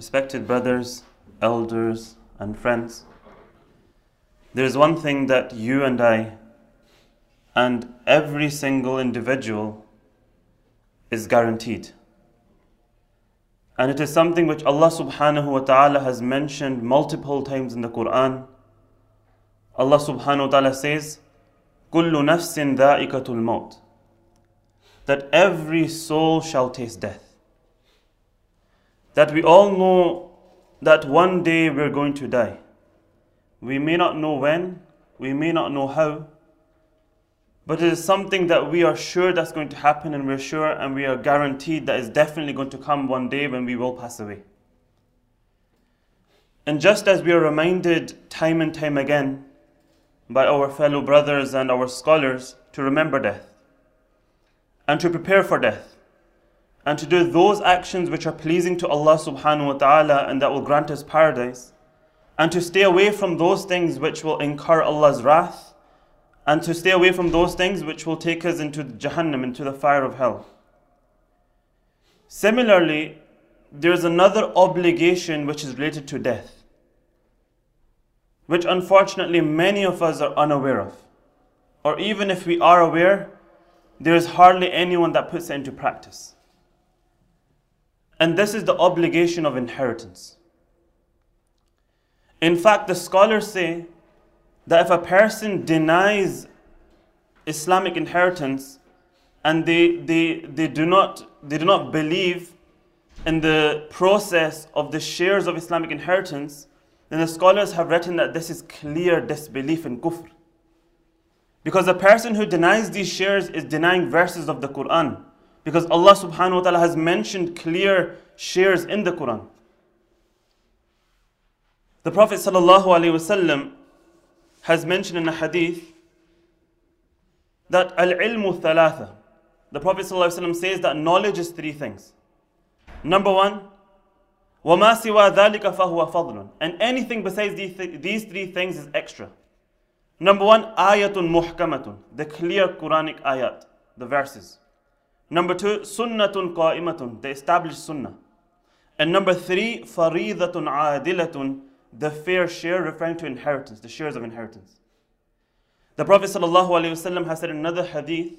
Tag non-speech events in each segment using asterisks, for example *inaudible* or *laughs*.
Respected brothers, elders, and friends, there is one thing that you and I, and every single individual, is guaranteed. And it is something which Allah subhanahu wa ta'ala has mentioned multiple times in the Quran. Allah subhanahu wa ta'ala says, كُلُّ نَفْسٍ ذَائِقَةُ الْمَوْتِ That every soul shall taste death that we all know that one day we're going to die. We may not know when, we may not know how, but it is something that we are sure that's going to happen, and we're sure and we are guaranteed that it's definitely going to come one day when we will pass away. And just as we are reminded time and time again by our fellow brothers and our scholars to remember death and to prepare for death, and to do those actions which are pleasing to Allah subhanahu wa ta'ala and that will grant us paradise, and to stay away from those things which will incur Allah's wrath, and to stay away from those things which will take us into Jahannam, into the fire of hell. Similarly, there is another obligation which is related to death, which unfortunately many of us are unaware of. Or even if we are aware, there is hardly anyone that puts it into practice. And this is the obligation of inheritance. In fact, the scholars say that if a person denies Islamic inheritance and they, they, they, do not, they do not believe in the process of the shares of Islamic inheritance, then the scholars have written that this is clear disbelief in kufr. Because a person who denies these shares is denying verses of the Quran. Because Allah subhanahu wa ta'ala has mentioned clear shares in the Quran. The Prophet sallallahu alaihi wasallam has mentioned in a hadith that al-ilmu thalatha. The Prophet sallallahu alaihi wasallam says that knowledge is three things. Number one, وَمَا سِوَى ذَلِكَ فَهُوَ فَضْلٌ And anything besides these, th- these three things is extra. Number one, ayatun muhkamatun, the clear Quranic ayat, the verses. Number two, sunnatun qa'imatun, the established sunnah. And number three, faridatun adilatun, the fair share, referring to inheritance, the shares of inheritance. The Prophet ﷺ has said in another hadith,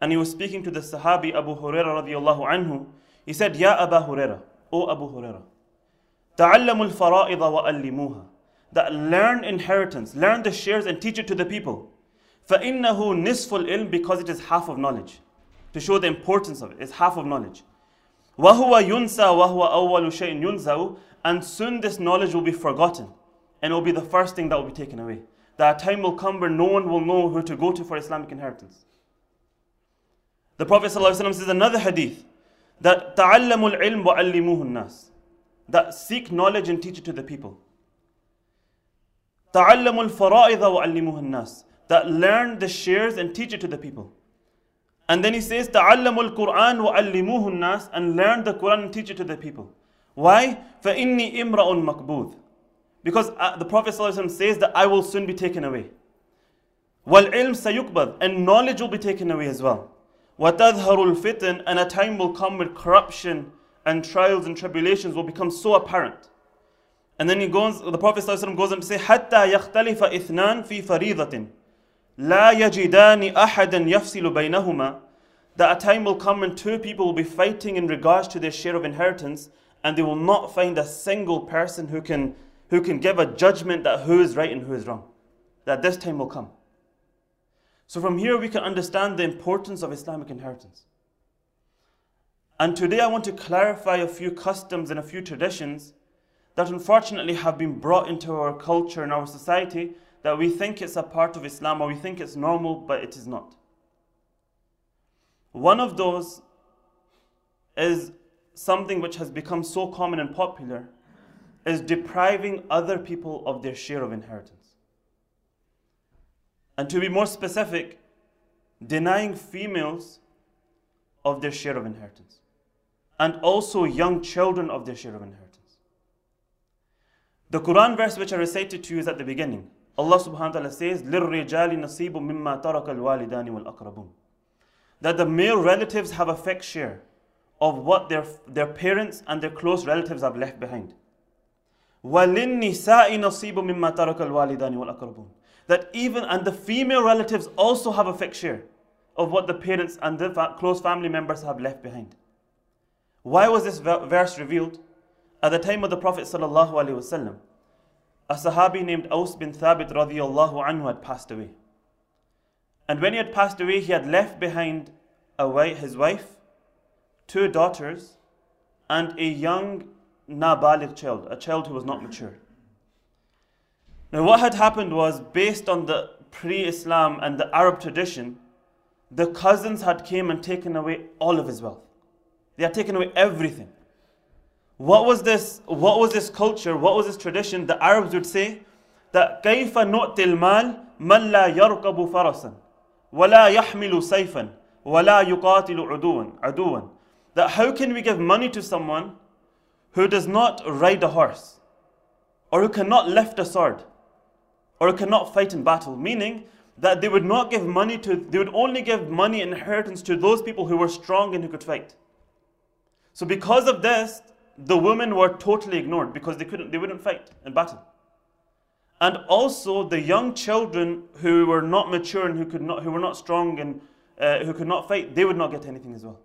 and he was speaking to the Sahabi Abu Hurairah radiallahu anhu. He said, Ya Abu Hurairah, O Abu Hurairah, تعلموا الفرائض وألموها. That learn inheritance, learn the shares and teach it to the people. فإنه نصف العلم because it is half of knowledge to show the importance of it. It's half of knowledge. وَهُوَ يُنْسَى وَهُوَ أَوَّلُ شَيْءٍ يُنْزَوْ And soon this knowledge will be forgotten. And it will be the first thing that will be taken away. That a time will come where no one will know who to go to for Islamic inheritance. The Prophet ﷺ says another hadith that تَعَلَّمُوا الْعِلْمِ وَعَلِّمُوهُ النَّاسِ That seek knowledge and teach it to the people. تَعَلَّمُوا الْفَرَائِضَ وَعَلِّمُوهُ النَّاسِ That learn the shares and teach it to the people. And then he says, تَعَلَّمُوا الْقُرْآنِ وَعَلِّمُوهُ النَّاسِ And learn the Quran and teach it to the people. Why? فَإِنِّي إِمْرَأٌ مَقْبُوذ Because uh, the Prophet ﷺ says that I will soon be taken away. وَالْعِلْمْ سَيُقْبَض And knowledge will be taken away as well. وَتَظْهَرُ الْفِتْنِ And a time will come where corruption and trials and tribulations will become so apparent. And then he goes, the Prophet ﷺ goes on to say, حَتَّى يَخْتَلِفَ إِثْنَانِ فِي فَرِيضَةٍ لا يجدان أحدا يفصل بينهما that a time will come when two people will be fighting in regards to their share of inheritance and they will not find a single person who can, who can give a judgment that who is right and who is wrong. That this time will come. So from here we can understand the importance of Islamic inheritance. And today I want to clarify a few customs and a few traditions that unfortunately have been brought into our culture and our society that we think it's a part of Islam or we think it's normal, but it is not. One of those is something which has become so common and popular is depriving other people of their share of inheritance. And to be more specific, denying females of their share of inheritance. And also young children of their share of inheritance. The Quran verse which I recited to you is at the beginning. Allah subhanahu wa ta'ala says, لِلرِّجَالِ نَصِيبٌ مِمَّا تَرَكَ الْوَالِدَانِ وَالْأَقْرَبُونَ That the male relatives have a fixed share of what their, their parents and their close relatives have left behind. وَلِلنِّسَاءِ نَصِيبٌ مِمَّا تَرَكَ الْوَالِدَانِ وَالْأَقْرَبُونَ That even, and the female relatives also have a fixed share of what the parents and the fa- close family members have left behind. Why was this verse revealed? At the time of the Prophet sallallahu alaihi wasallam, a Sahabi named Aus bin Thabit radiallahu anhu had passed away. And when he had passed away, he had left behind wife, his wife, two daughters, and a young nabaligh child, a child who was not mature. Now, what had happened was based on the pre-Islam and the Arab tradition, the cousins had came and taken away all of his wealth. They had taken away everything What was this? What was this culture? What was this tradition? The Arabs would say that كيف نؤتي المال من لا يركب فرسا ولا يحمل سيفا ولا يقاتل عدوا عدوا that how can we give money to someone who does not ride a horse or who cannot lift a sword or who cannot fight in battle meaning that they would not give money to they would only give money inheritance to those people who were strong and who could fight so because of this the women were totally ignored because they couldn't they wouldn't fight in battle. And also the young children who were not mature and who could not who were not strong and uh, who could not fight they would not get anything as well.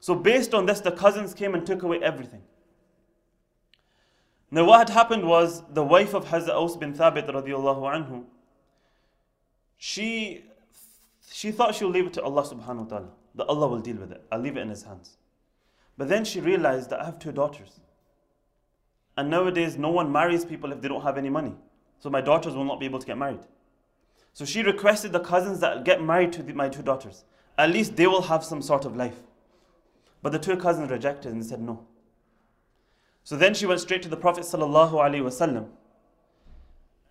So based on this the cousins came and took away everything. Now what had happened was the wife of Hazrat Aus bin Thabit radiallahu anhu she she thought she'll leave it to Allah subhanahu wa ta'ala that Allah will deal with it. I'll leave it in his hands but then she realized that I have two daughters and nowadays no one marries people if they don't have any money so my daughters will not be able to get married. So she requested the cousins that get married to the, my two daughters. At least they will have some sort of life. But the two cousins rejected and said no. So then she went straight to the Prophet wasallam,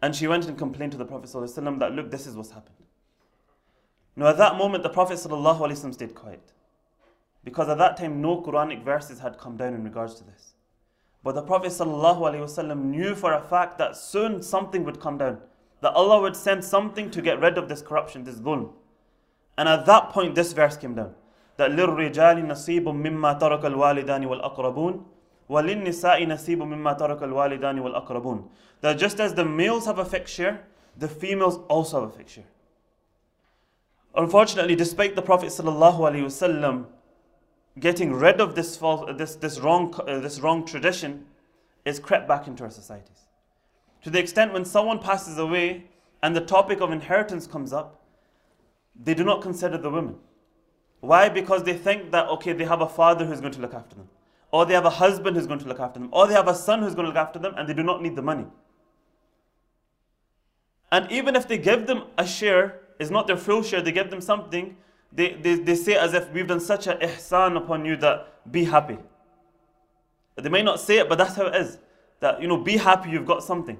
and she went and complained to the Prophet wasallam that look, this is what's happened. Now at that moment, the Prophet wasallam stayed quiet, because at that time no Quranic verses had come down in regards to this. But the Prophet ﷺ knew for a fact that soon something would come down. That Allah would send something to get rid of this corruption, this dhulm. And at that point, this verse came down. That لِلرِّجَالِ نَصِيبٌ مِمَّا تَرَكَ الْوَالِدَانِ وَالْأَقْرَبُونَ وَلِلنِّسَاءِ نَصِيبٌ مِمَّا تَرَكَ الْوَالِدَانِ وَالْأَقْرَبُونَ That just as the males have a fixed share, the females also have a fixed share. Unfortunately, despite the Prophet ﷺ getting rid of this false, this, this, wrong, uh, this wrong tradition is crept back into our societies. To the extent when someone passes away and the topic of inheritance comes up, they do not consider the women. Why? Because they think that, okay, they have a father who's going to look after them, or they have a husband who's going to look after them, or they have a son who's going to look after them, and they do not need the money. And even if they give them a share, it's not their full share, they give them something, they, they, they say as if we've done such an ihsan upon you that be happy. They may not say it, but that's how it is. That, you know, be happy, you've got something.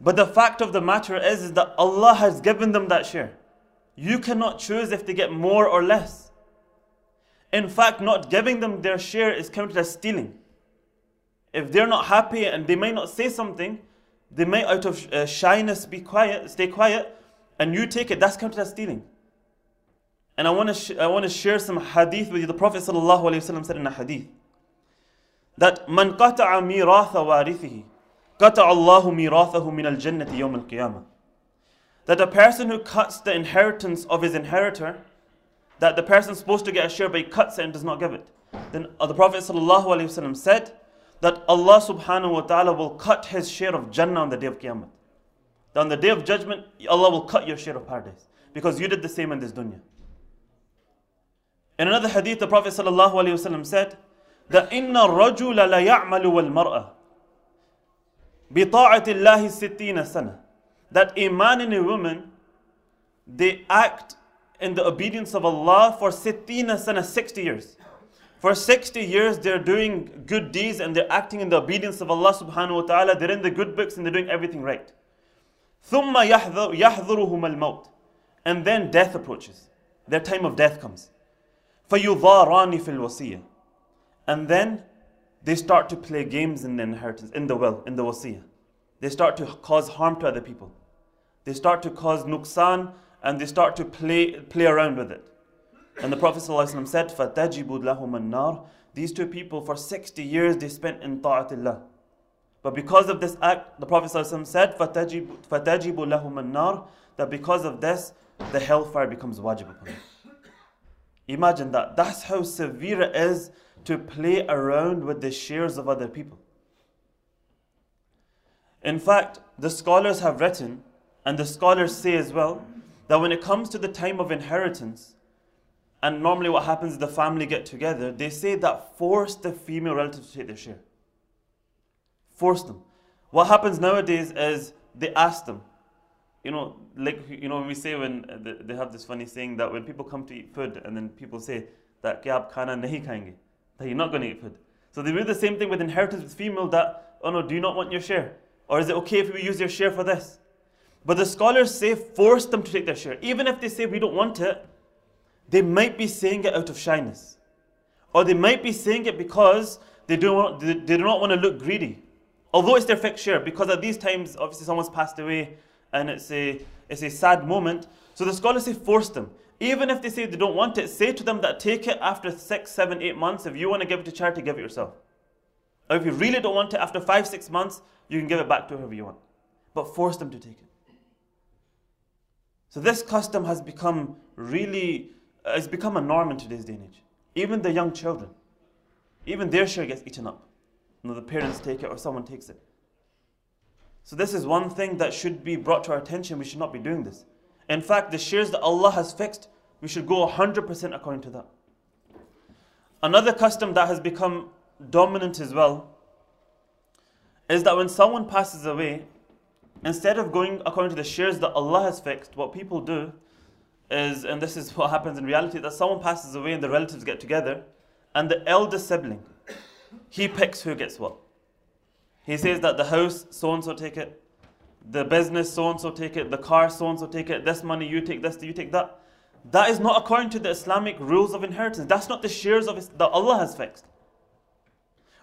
But the fact of the matter is, is that Allah has given them that share. You cannot choose if they get more or less. In fact, not giving them their share is counted as stealing. If they're not happy and they may not say something, they may out of uh, shyness be quiet, stay quiet, and you take it, that's counted as stealing. And I want to I want to share some hadith with you. The Prophet ﷺ said in a hadith that man qata'a miratha warithihi qata'a mirathahu min al-jannati yawm al-qiyamah. That a person who cuts the inheritance of his inheritor, that the person is supposed to get a share but he cuts it and does not give it. Then uh, the Prophet ﷺ said that Allah subhanahu wa ta'ala will cut his share of Jannah on the day of Qiyamah. That on the day of judgment, Allah will cut your share of paradise. Because you did the same in this dunya. In another hadith, the Prophet ﷺ said that إِنَّ الرَّجُلَ لَيَعْمَلُ وَالْمَرْأَةِ بِطَاعَةِ اللَّهِ سِتِّينَ سَنَةً That a man and a woman, they act in the obedience of Allah for sittina sana, 60 years. For 60 years, they're doing good deeds and they're acting in the obedience of Allah subhanahu wa ta'ala. They're in the good books and they're doing everything right. ثُمَّ يَحْذُرُهُمَ الْمَوْتِ And then death approaches. Their time of death comes. فَيُضَارَانِ فِي الْوَصِيَّةِ And then they start to play games in the inheritance, in the will, in the wasiyah. They start to cause harm to other people. They start to cause nuksan and they start to play, play around with it. And the Prophet ﷺ said, فَتَجِبُ لَهُمَ النَّارِ These two people, for 60 years, they spent in ta'atillah. But because of this act, the Prophet ﷺ said, فَتَجِبُ لَهُمَ النَّارِ That because of this, the hellfire becomes wajib upon them. Imagine that. That's how severe it is to play around with the shares of other people. In fact, the scholars have written, and the scholars say as well, that when it comes to the time of inheritance, and normally what happens is the family get together, they say that force the female relative to take their share. Force them. What happens nowadays is they ask them. You know, like you know, we say when uh, they have this funny saying that when people come to eat food, and then people say that aap khana nahi khayenge, that you're not going to eat food. So they do the same thing with inheritance with female that, oh no, do you not want your share? Or is it okay if we use your share for this? But the scholars say force them to take their share. Even if they say we don't want it, they might be saying it out of shyness. Or they might be saying it because they, do not, they do not want to look greedy. Although it's their fixed share, because at these times, obviously, someone's passed away and it's a, it's a sad moment. So the scholars say force them. Even if they say they don't want it, say to them that take it after six, seven, eight months. If you want to give it to charity, give it yourself. Or if you really don't want it, after five, six months, you can give it back to whoever you want. But force them to take it. So this custom has become really, uh, it's become a norm in today's day and age. Even the young children, even their share gets eaten up. You know, the parents take it or someone takes it. So this is one thing that should be brought to our attention. We should not be doing this. In fact, the shares that Allah has fixed, we should go 100% according to that. Another custom that has become dominant as well is that when someone passes away, instead of going according to the shares that Allah has fixed, what people do is, and this is *laughs* what happens in reality, that someone passes away and the relatives get together, and the eldest sibling, he picks who gets what. He says that the house, so and so take it, the business, so and so take it, the car, so and so take it, this money you take, this, you take that. That is not according to the Islamic rules of inheritance. That's not the shares of that Allah has fixed.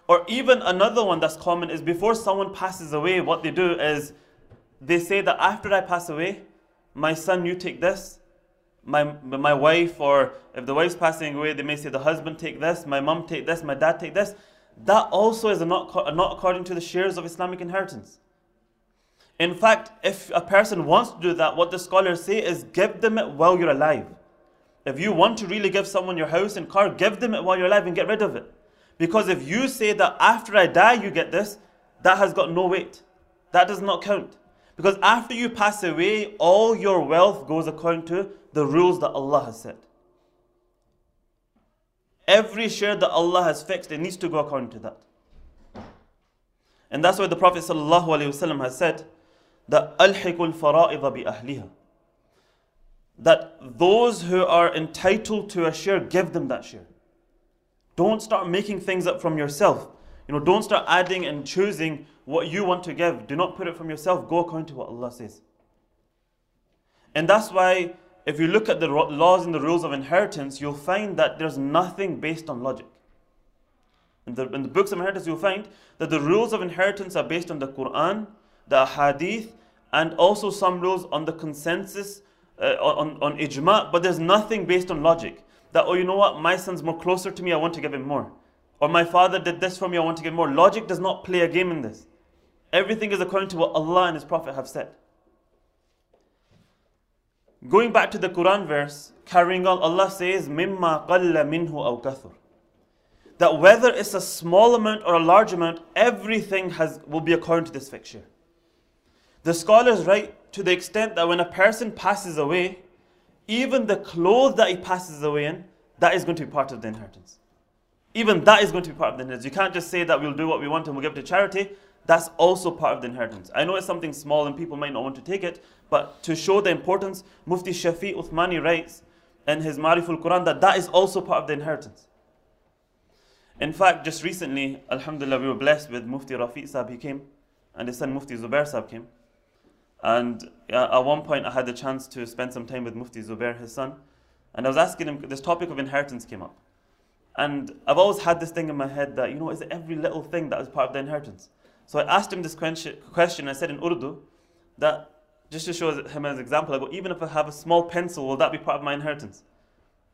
Or even another one that's common is before someone passes away, what they do is they say that after I pass away, my son, you take this. My, my wife, or if the wife's passing away, they may say the husband take this, my mom take this, my dad take this. That also is not, not according to the shares of Islamic inheritance. In fact, if a person wants to do that, what the scholars say is give them it while you're alive. If you want to really give someone your house and car, give them it while you're alive and get rid of it. Because if you say that after I die you get this, that has got no weight. That does not count. Because after you pass away, all your wealth goes according to the rules that Allah has set. Every share that Allah has fixed, it needs to go according to that. And that's why the Prophet ﷺ has said that Alhikul Fara'idha bi. That those who are entitled to a share, give them that share. Don't start making things up from yourself. You know, don't start adding and choosing what you want to give. Do not put it from yourself. Go according to what Allah says. And that's why if you look at the laws and the rules of inheritance, you'll find that there's nothing based on logic. In the, in the books of inheritance, you'll find that the rules of inheritance are based on the Quran, the Hadith, and also some rules on the consensus, uh, on, on ijma, but there's nothing based on logic that, oh, you know what, my son's more closer to me, I want to give him more. Or my father did this for me, I want to give more. Logic does not play a game in this. Everything is according to what Allah and His Prophet have said. Going back to the Quran verse, carrying on, Allah says, Mimma qalla minhu aw kathur. That whether it's a small amount or a large amount, everything has, will be according to this fixture. The scholars write to the extent that when a person passes away, even the clothes that he passes away in, that is going to be part of the inheritance. Even that is going to be part of the inheritance. You can't just say that we'll do what we want and we'll give to charity. That's also part of the inheritance. I know it's something small and people might not want to take it, but to show the importance, Mufti Shafi Uthmani writes in his Mariful Quran that that is also part of the inheritance. In fact, just recently, Alhamdulillah, we were blessed with Mufti Rafiq Sahib. He came, and his son Mufti Zubair Sahib came. And uh, at one point, I had the chance to spend some time with Mufti Zubair, his son, and I was asking him, this topic of inheritance came up. And I've always had this thing in my head that, you know, is it every little thing that is part of the inheritance? So I asked him this question, I said in Urdu, that just to show him as an example, I go, even if I have a small pencil, will that be part of my inheritance?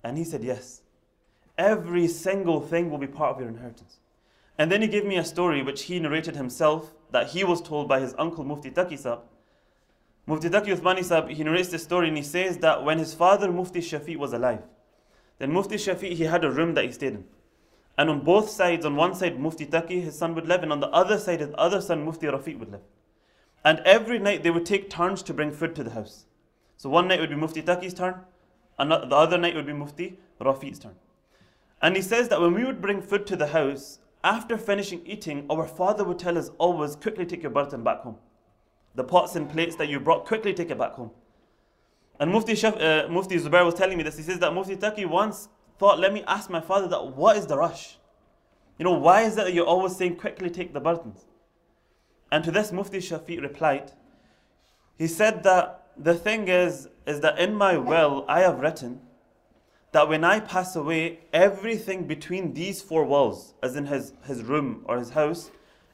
And he said, yes. Every single thing will be part of your inheritance. And then he gave me a story which he narrated himself that he was told by his uncle Mufti Taki Sab. Mufti Taki Uthmani Sab, he narrates this story and he says that when his father Mufti Shafi was alive, then Mufti Shafi, he had a room that he stayed in. And on both sides, on one side Mufti Taki, his son would live, and on the other side, his other son Mufti Rafiq would live. And every night they would take turns to bring food to the house. So one night would be Mufti Taki's turn, and the other night would be Mufti Rafiq's turn. And he says that when we would bring food to the house, after finishing eating, our father would tell us always, quickly take your burden back home. The pots and plates that you brought, quickly take it back home. And Mufti, uh, Mufti Zubair was telling me this. He says that Mufti Taki once thought, let me ask my father that what is the rush? You know, why is it that you're always saying quickly take the burdens? And to this Mufti Shafi replied, he said that the thing is, is that in my will I have written that when I pass away, everything between these four walls, as in his, his room or his house,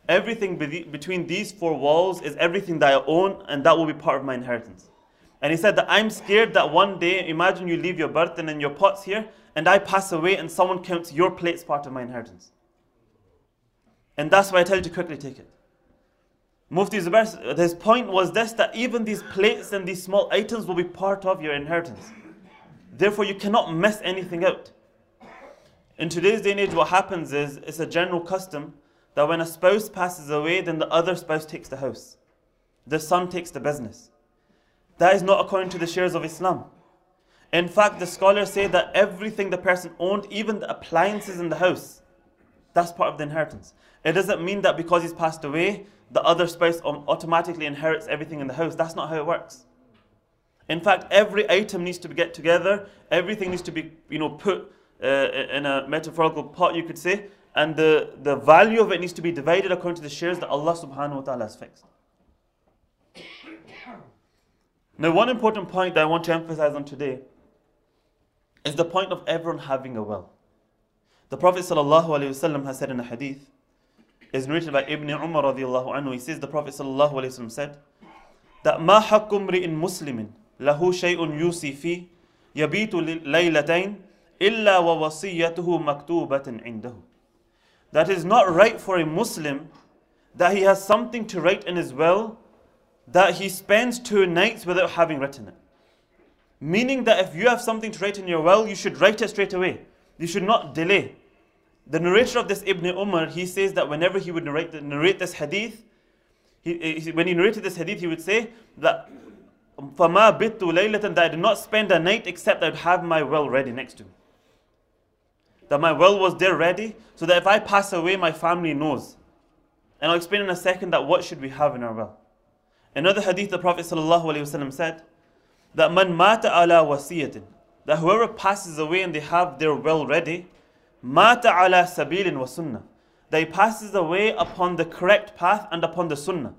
everything be between these four walls is everything that I own, and that will be part of my inheritance. And he said that I'm scared that one day, imagine you leave your burden and your pots here, and I pass away and someone counts your plates part of my inheritance. And that's why I tell you to quickly take it. Mufti Zubair, his point was this that even these plates and these small items will be part of your inheritance. Therefore, you cannot miss anything out. In today's day and age, what happens is it's a general custom that when a spouse passes away, then the other spouse takes the house, the son takes the business. That is not according to the shares of Islam. In fact, the scholars say that everything the person owned, even the appliances in the house, that's part of the inheritance. It doesn't mean that because he's passed away, the other space automatically inherits everything in the house. That's not how it works. In fact, every item needs to be get together. Everything needs to be, you know, put uh, in a metaphorical pot, you could say. And the, the value of it needs to be divided according to the shares that Allah subhanahu wa ta'ala has fixed. Now, one important point that I want to emphasize on today is the point of everyone having a will. The Prophet ﷺ has said in a hadith, is narrated by Ibn Umar radiallahu anhu. He says the Prophet ﷺ said that ما حق امرئ مسلم له شيء يوصي فيه يبيت ليلتين إلا ووصيته مكتوبة عنده. That is not right for a Muslim that he has something to write in his will that he spends two nights without having written it. Meaning that if you have something to write in your will, you should write it straight away. You should not delay. The narrator of this Ibn Umar, he says that whenever he would narrate, narrate this hadith, he, he, when he narrated this hadith, he would say that فَمَا بِتُّ لَيْلَةً that I did not spend a night except I would have my well ready next to me. That my well was there ready, so that if I pass away, my family knows. And I'll explain in a second that what should we have in our well. Another hadith, the Prophet ﷺ said that man mata ala wasiyatin, that whoever passes away and they have their will ready, mata ala sabilin wa sunnah, that he passes away upon the correct path and upon the sunnah.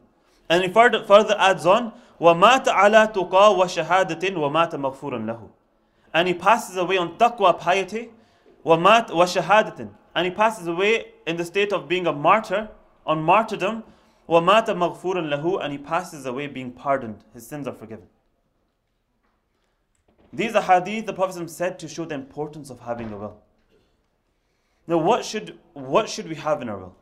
And he further, further adds on, وَمَاتَ عَلَى تُقَى وَشَهَادَةٍ وَمَاتَ مَغْفُورًا لَهُ And he passes away on taqwa, piety, وَمَاتَ وَشَهَادَةٍ And he passes away in the state of being a martyr, on martyrdom, وَمَاتَ مَغْفُورًا لَهُ And he passes away being pardoned. His sins are forgiven. These are hadith the Prophet said to show the importance of having a will. Now, what should, what should we have in our will?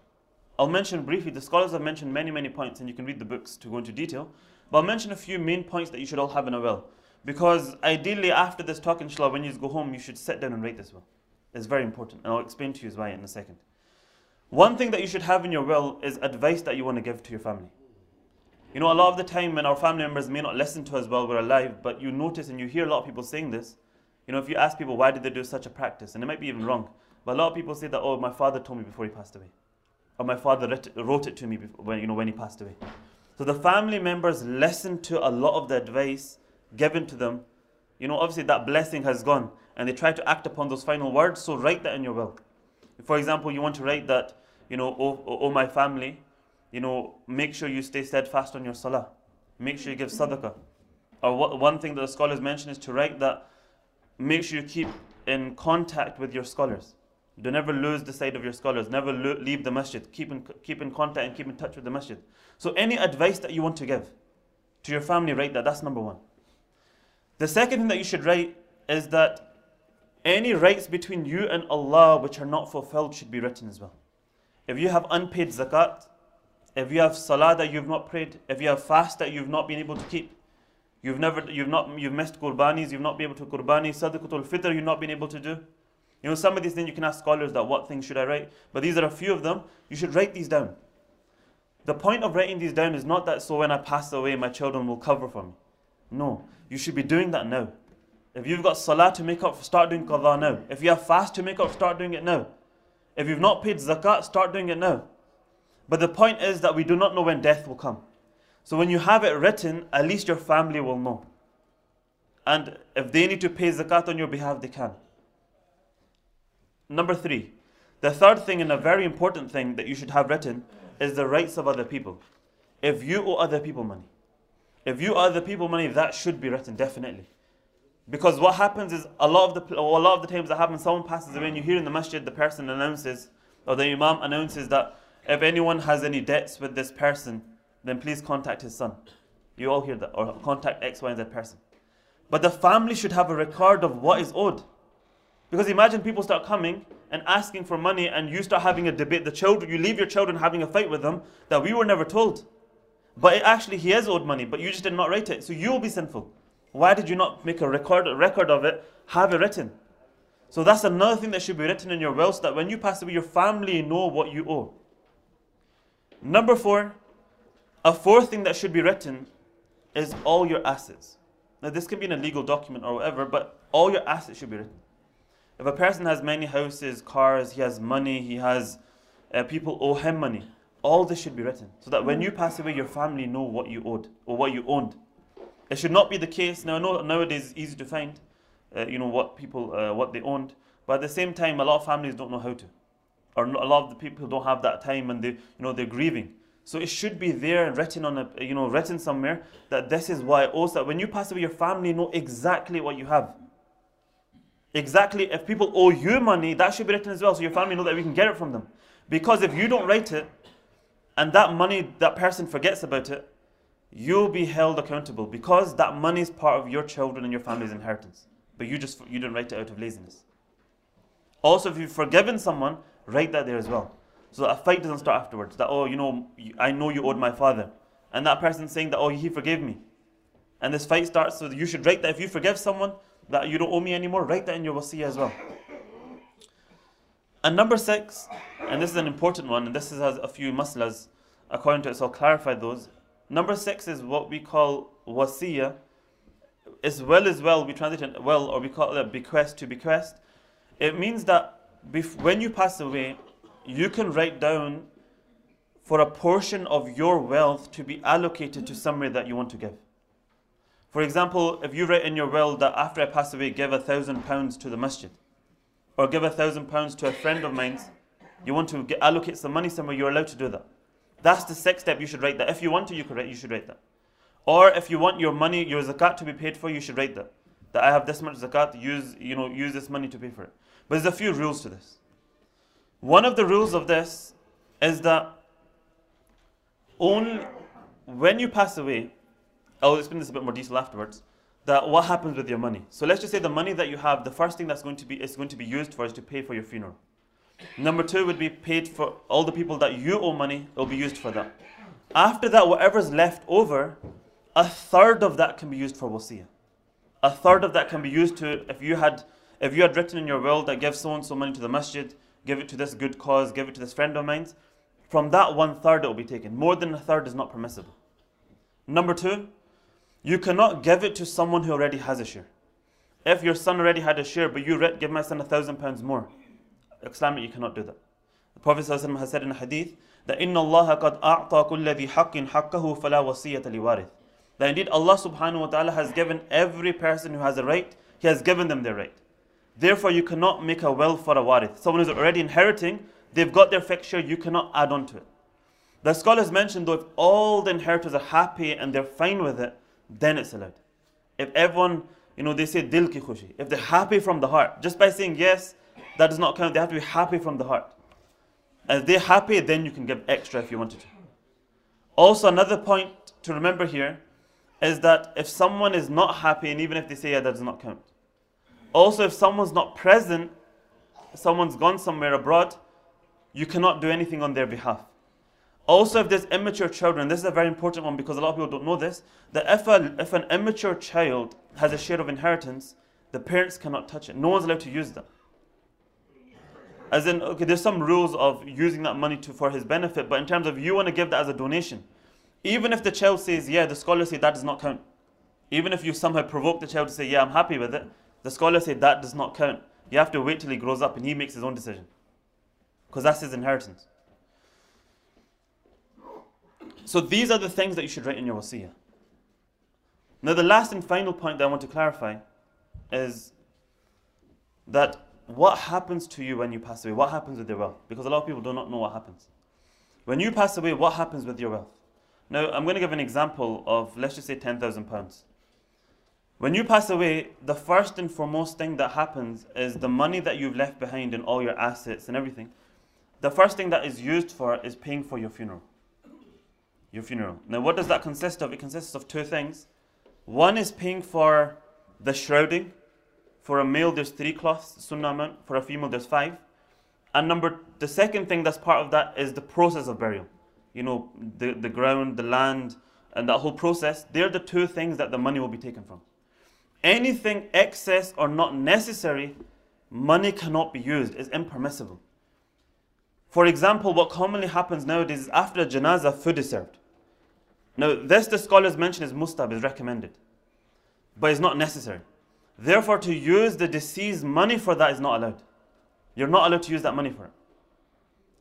I'll mention briefly, the scholars have mentioned many, many points, and you can read the books to go into detail. But I'll mention a few main points that you should all have in a will. Because ideally, after this talk, inshallah, when you go home, you should sit down and write this will. It's very important, and I'll explain to you why in a second. One thing that you should have in your will is advice that you want to give to your family. You know, a lot of the time when our family members may not listen to us while we're alive, but you notice and you hear a lot of people saying this. You know, if you ask people why did they do such a practice, and it might be even wrong, but a lot of people say that, oh, my father told me before he passed away. Or my father wrote it to me before, when, you know, when he passed away. So the family members listen to a lot of the advice given to them. You know, obviously that blessing has gone, and they try to act upon those final words, so write that in your will. For example, you want to write that you know, oh, oh, oh, my family, you know, make sure you stay steadfast on your salah. Make sure you give sadaqah. Or what, one thing that the scholars mention is to write that make sure you keep in contact with your scholars. Do never lose the sight of your scholars. Never lo- leave the masjid. Keep in, keep in contact and keep in touch with the masjid. So any advice that you want to give to your family, write that. That's number one. The second thing that you should write is that any rights between you and Allah which are not fulfilled should be written as well. if you have unpaid zakat, if you have salah that you've not prayed, if you have fast that you've not been able to keep, you've never, you've not, you've missed qurbanis, you've not been able to qurbani, sadaqatul fitr, you've not been able to do. You know, some of these things you can ask scholars that what things should I write, but these are a few of them. You should write these down. The point of writing these down is not that so when I pass away, my children will cover for me. No, you should be doing that now. If you've got salah to make up, start doing qadha now. If you have fast to make up, start doing it now. If you've not paid zakat, start doing it now. But the point is that we do not know when death will come. So when you have it written, at least your family will know. And if they need to pay zakat on your behalf, they can. Number three, the third thing and a very important thing that you should have written is the rights of other people. If you owe other people money, if you owe other people money, that should be written definitely. Because what happens is a lot of the a lot of the times that happens, someone passes away and you hear in the masjid the person announces or the imam announces that if anyone has any debts with this person, then please contact his son. You all hear that, or contact X, Y, and Z person. But the family should have a record of what is owed. Because imagine people start coming and asking for money, and you start having a debate. The children, you leave your children having a fight with them that we were never told. But it actually, he has owed money, but you just did not write it. So you will be sinful. Why did you not make a record, a record of it, have it written? So that's another thing that should be written in your will so that when you pass away, your family know what you owe. Number four, a fourth thing that should be written is all your assets. Now, this can be in a legal document or whatever, but all your assets should be written. If a person has many houses, cars, he has money, he has uh, people owe him money, all this should be written so that when you pass away, your family know what you owed or what you owned. It should not be the case. Now, I know nowadays it's easy to find, uh, you know, what people, uh, what they owned, but at the same time, a lot of families don't know how to, or a lot of the people don't have that time and they, you know, they're grieving. So it should be there and written on a, you know, written somewhere that this is why also when you pass away, your family know exactly what you have. Exactly, if people owe you money, that should be written as well, so your family know that we can get it from them. Because if you don't write it, and that money, that person forgets about it, you'll be held accountable because that money is part of your children and your family's inheritance. But you just you didn't write it out of laziness. Also, if you've forgiven someone, write that there as well. So that a fight doesn't start afterwards. That, oh, you know, I know you owed my father. And that person saying that, oh, he forgave me. And this fight starts, so you should write that if you forgive someone, that you don't owe me anymore, write that in your wasiyah as well. And number six, and this is an important one, and this has a few maslas according to it, so I'll clarify those. Number six is what we call wasiyah. As well as well, we translate it well, or we call it bequest to bequest. It means that when you pass away, you can write down for a portion of your wealth to be allocated to somewhere that you want to give. For example, if you write in your will that after I pass away, give a thousand pounds to the masjid, or give a thousand pounds to a friend of mine, you want to get, allocate some money somewhere, you're allowed to do that. That's the sixth step. You should write that. If you want to, you could write. You should write that. Or if you want your money, your zakat to be paid for, you should write that. That I have this much zakat. Use you know use this money to pay for it. But there's a few rules to this. One of the rules of this is that only when you pass away, Oh, I'll explain this a bit more detail afterwards. That what happens with your money. So let's just say the money that you have, the first thing that's going to be is going to be used for is to pay for your funeral. Number two would be paid for all the people that you owe money, it will be used for that. After that, whatever's left over, a third of that can be used for wasiyah. A third of that can be used to if you had if you had written in your will that give so and so money to the masjid, give it to this good cause, give it to this friend of mine, from that one third it will be taken. More than a third is not permissible. Number two, you cannot give it to someone who already has a share. If your son already had a share, but you read, give my son a thousand pounds more, Islam, you cannot do that. The Prophet has said in a hadith that Inna Allah qad a'ta kulli haqqin haqqahu fala wasiyata liwarith. That indeed Allah subhanahu wa ta'ala has given every person who has a right, He has given them their right. Therefore, you cannot make a will for a warith. Someone who's already inheriting, they've got their fixed share, you cannot add on to it. The scholars mentioned though, if all the inheritors are happy and they're fine with it, then it's allowed. If everyone, you know, they say dil ki khushi. If they're happy from the heart, just by saying yes, that does not count. They have to be happy from the heart. If they're happy, then you can give extra if you wanted to. Also, another point to remember here is that if someone is not happy, and even if they say yeah, that does not count. Also, if someone's not present, someone's gone somewhere abroad, you cannot do anything on their behalf. Also, if there's immature children, this is a very important one because a lot of people don't know this, that if, a, if an immature child has a share of inheritance, the parents cannot touch it. No one's allowed to use them. As in, okay, there's some rules of using that money to, for his benefit, but in terms of you want to give that as a donation, even if the child says, yeah, the scholars say that does not count. Even if you somehow provoke the child to say, yeah, I'm happy with it, the scholars say that does not count. You have to wait till he grows up and he makes his own decision. Because that's his inheritance. So these are the things that you should write in your wasiyah. Now the last and final point that I want to clarify is that what happens to you when you pass away? What happens with your wealth? Because a lot of people do not know what happens. When you pass away, what happens with your wealth? Now, I'm going to give an example of, let's just say, £10,000. When you pass away, the first and foremost thing that happens is the money that you've left behind and all your assets and everything. The first thing that is used for is paying for your funeral. Your funeral. Now, what does that consist of? It consists of two things. One is paying for the shrouding. For a male, there's three cloths, sunnah amount. For a female, there's five. And number, the second thing that's part of that is the process of burial. You know, the, the ground, the land, and that whole process. They're the two things that the money will be taken from. Anything excess or not necessary, money cannot be used. It's impermissible. For example, what commonly happens nowadays is after a janazah, food is served. Now, this the scholars mention is mustab, is recommended. But it's not necessary. Therefore, to use the deceased money for that is not allowed. You're not allowed to use that money for it.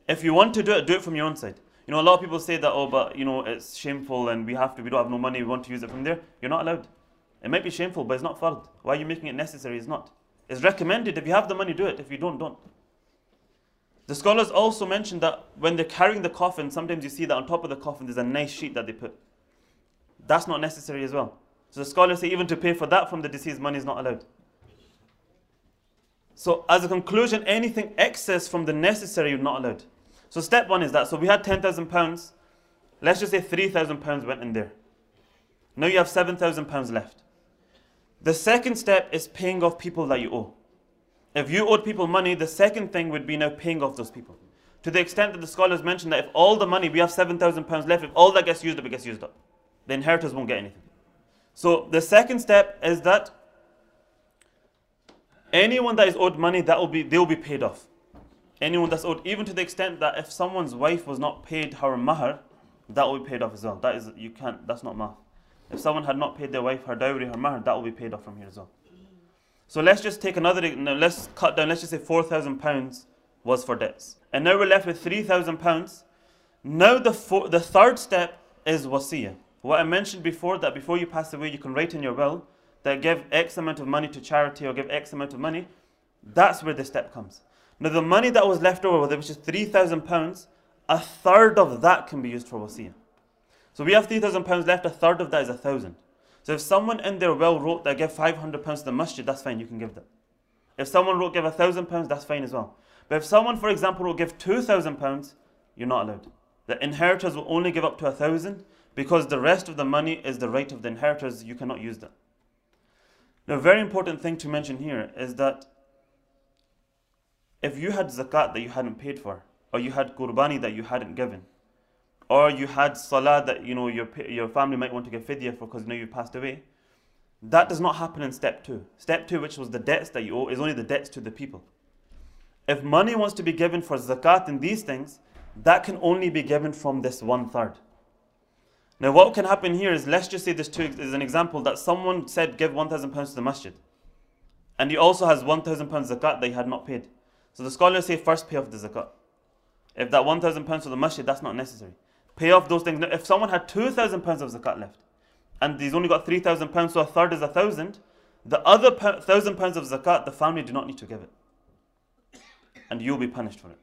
If you want to do it, do it from your own side. You know, a lot of people say that, oh, but you know, it's shameful and we have to, we don't have no money, we want to use it from there. You're not allowed. It might be shameful, but it's not fard. Why are you making it necessary? It's not. It's recommended. If you have the money, do it. If you don't, don't. The scholars also mention that when they're carrying the coffin, sometimes you see that on top of the coffin there's a nice sheet that they put. That's not necessary as well. So the scholars say even to pay for that from the deceased money is not allowed. So as a conclusion, anything excess from the necessary you're not allowed. So step one is that. So we had ten thousand pounds. Let's just say three thousand pounds went in there. Now you have seven thousand pounds left. The second step is paying off people that you owe. If you owed people money, the second thing would be now paying off those people. To the extent that the scholars mention that if all the money, we have £7,000 left, if all that gets used up, it gets used up. The inheritors won't get anything. So the second step is that anyone that is owed money, that will be, they will be paid off. Anyone that's owed, even to the extent that if someone's wife was not paid her mahar, that will be paid off as well. That is, you can't, that's not math. If someone had not paid their wife her dowry, her mahar, that will be paid off from here as well. So let's just take another, let's cut down, let's just say £4,000 was for debts. And now we're left with £3,000. Now the, four, the third step is wasiyah. What I mentioned before, that before you pass away, you can write in your will that give X amount of money to charity or give X amount of money. That's where the step comes. Now the money that was left over, which is £3,000, a third of that can be used for wasiyah. So we have £3,000 left, a third of that is a thousand. So if someone in their will wrote that give £500 to the masjid, that's fine, you can give them. If someone wrote give £1,000, that's fine as well. But if someone, for example, will give £2,000, you're not allowed. The inheritors will only give up to a thousand because the rest of the money is the right of the inheritors, you cannot use that. Now, a very important thing to mention here is that if you had zakat that you hadn't paid for, or you had qurbani that you hadn't given, or you had salah that you know your, your family might want to give fidya for because you know you passed away, that does not happen in step two. Step two, which was the debts that you owe, is only the debts to the people. If money wants to be given for zakat and these things, that can only be given from this one third. Now, what can happen here is let's just say this two is an example that someone said give 1,000 pounds to the masjid, and he also has 1,000 pounds zakat that he had not paid. So the scholars say first pay off the zakat. If that 1,000 pounds to the masjid, that's not necessary pay off those things. Now, if someone had two thousand pounds of zakat left, and he's only got three thousand pounds, so a third is a thousand, the other thousand pounds of zakat, the family do not need to give it, and you'll be punished for it.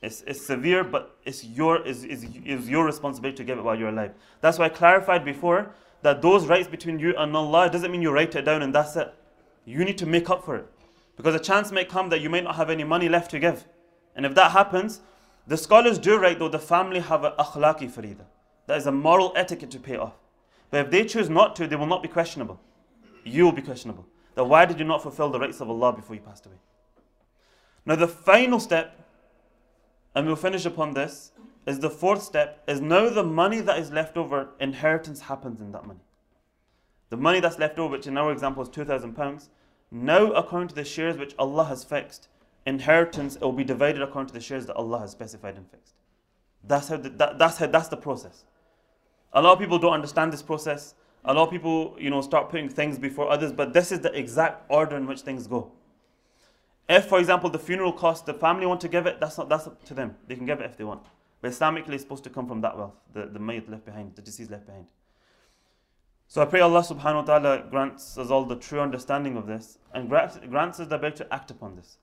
It's, it's severe, but it's your is is is your responsibility to give it while you're alive. That's why I clarified before that those rights between you and Allah doesn't mean you write it down and that's it. You need to make up for it. Because a chance may come that you may not have any money left to give. And if that happens, the scholars do write though the family have an akhlaqi farida. That is a moral etiquette to pay off. But if they choose not to, they will not be questionable. You will be questionable. That why did you not fulfill the rights of Allah before you passed away? Now the final step and we'll finish upon this, is the fourth step is now the money that is left over, inheritance happens in that money. The money that's left over, which in our example is £2,000, now according to the shares which Allah has fixed, inheritance it will be divided according to the shares that Allah has specified and fixed. That's how the, that, that's how that's the process. A lot of people don't understand this process. A lot of people, you know, start putting things before others, but this is the exact order in which things go. If, for example, the funeral cost, the family want to give it, that's not that's up to them. They can give it if they want. But Islamically, it's supposed to come from that wealth, the, the mayyit left behind, the deceased left behind. So I pray Allah subhanahu wa ta'ala grants us all the true understanding of this and grants us the ability to act upon this.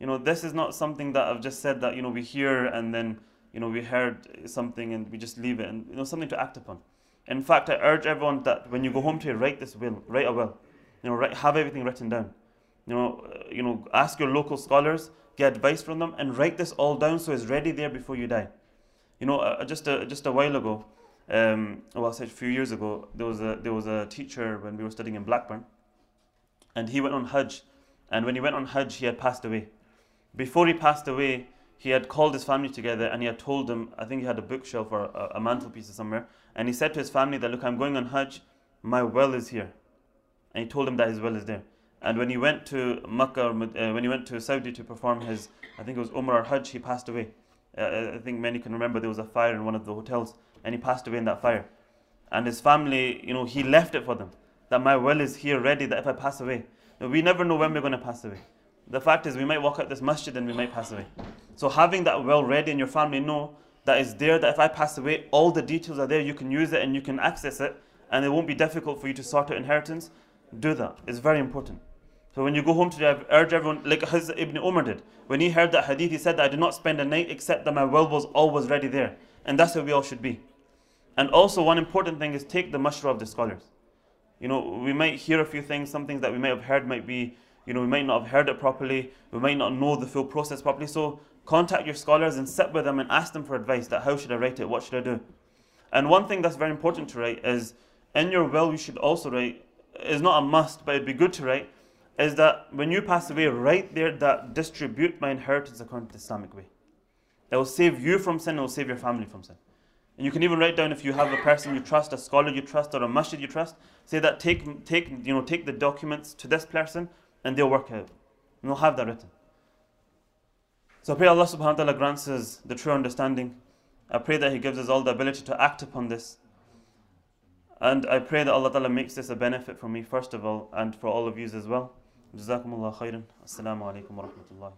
You know, this is not something that I've just said that, you know, we hear and then, you know, we heard something and we just leave it and, you know, something to act upon. In fact, I urge everyone that when you go home to write this will, write a will. You know, write, have everything written down. You know, uh, you know, ask your local scholars, get advice from them, and write this all down so it's ready there before you die. You know, uh, just a, just a while ago, um, well, I said a few years ago, there was a there was a teacher when we were studying in Blackburn, and he went on Hajj, and when he went on Hajj, he had passed away. Before he passed away, he had called his family together and he had told them, I think he had a bookshelf or a, a mantelpiece or somewhere, and he said to his family that, look, I'm going on Hajj, my well is here, and he told them that his well is there. And when he went to Makkah, uh, when he went to Saudi to perform his, I think it was Umrah or Hajj, he passed away. Uh, I think many can remember there was a fire in one of the hotels and he passed away in that fire. And his family, you know, he left it for them. That my well is here ready, that if I pass away. We never know when we're going to pass away. The fact is, we might walk out this masjid and we might pass away. So having that well ready and your family know that is there, that if I pass away, all the details are there, you can use it and you can access it, and it won't be difficult for you to sort out inheritance, do that. It's very important. So when you go home today, I urge everyone, like Hazrat Ibn Umar did. When he heard that hadith, he said that I did not spend a night except that my will was always ready there. And that's how we all should be. And also, one important thing is take the mashra of the scholars. You know, we might hear a few things, some things that we might have heard might be, you know, we might not have heard it properly, we might not know the full process properly. So contact your scholars and sit with them and ask them for advice that how should I write it, what should I do? And one thing that's very important to write is in your will, you should also write, is not a must, but it'd be good to write, is that when you pass away, write there that distribute my inheritance according to the Islamic way. It will save you from sin, it will save your family from sin. And you can even write down if you have a person you trust, a scholar you trust, or a masjid you trust, say that take, take, you know, take the documents to this person and they'll work out. And they'll have that written. So I pray Allah subhanahu wa ta'ala grants us the true understanding. I pray that He gives us all the ability to act upon this. And I pray that Allah Ta'ala makes this a benefit for me, first of all, and for all of you as well. Jazakumullah khairan. Assalamu alaikum wa rahmatullahi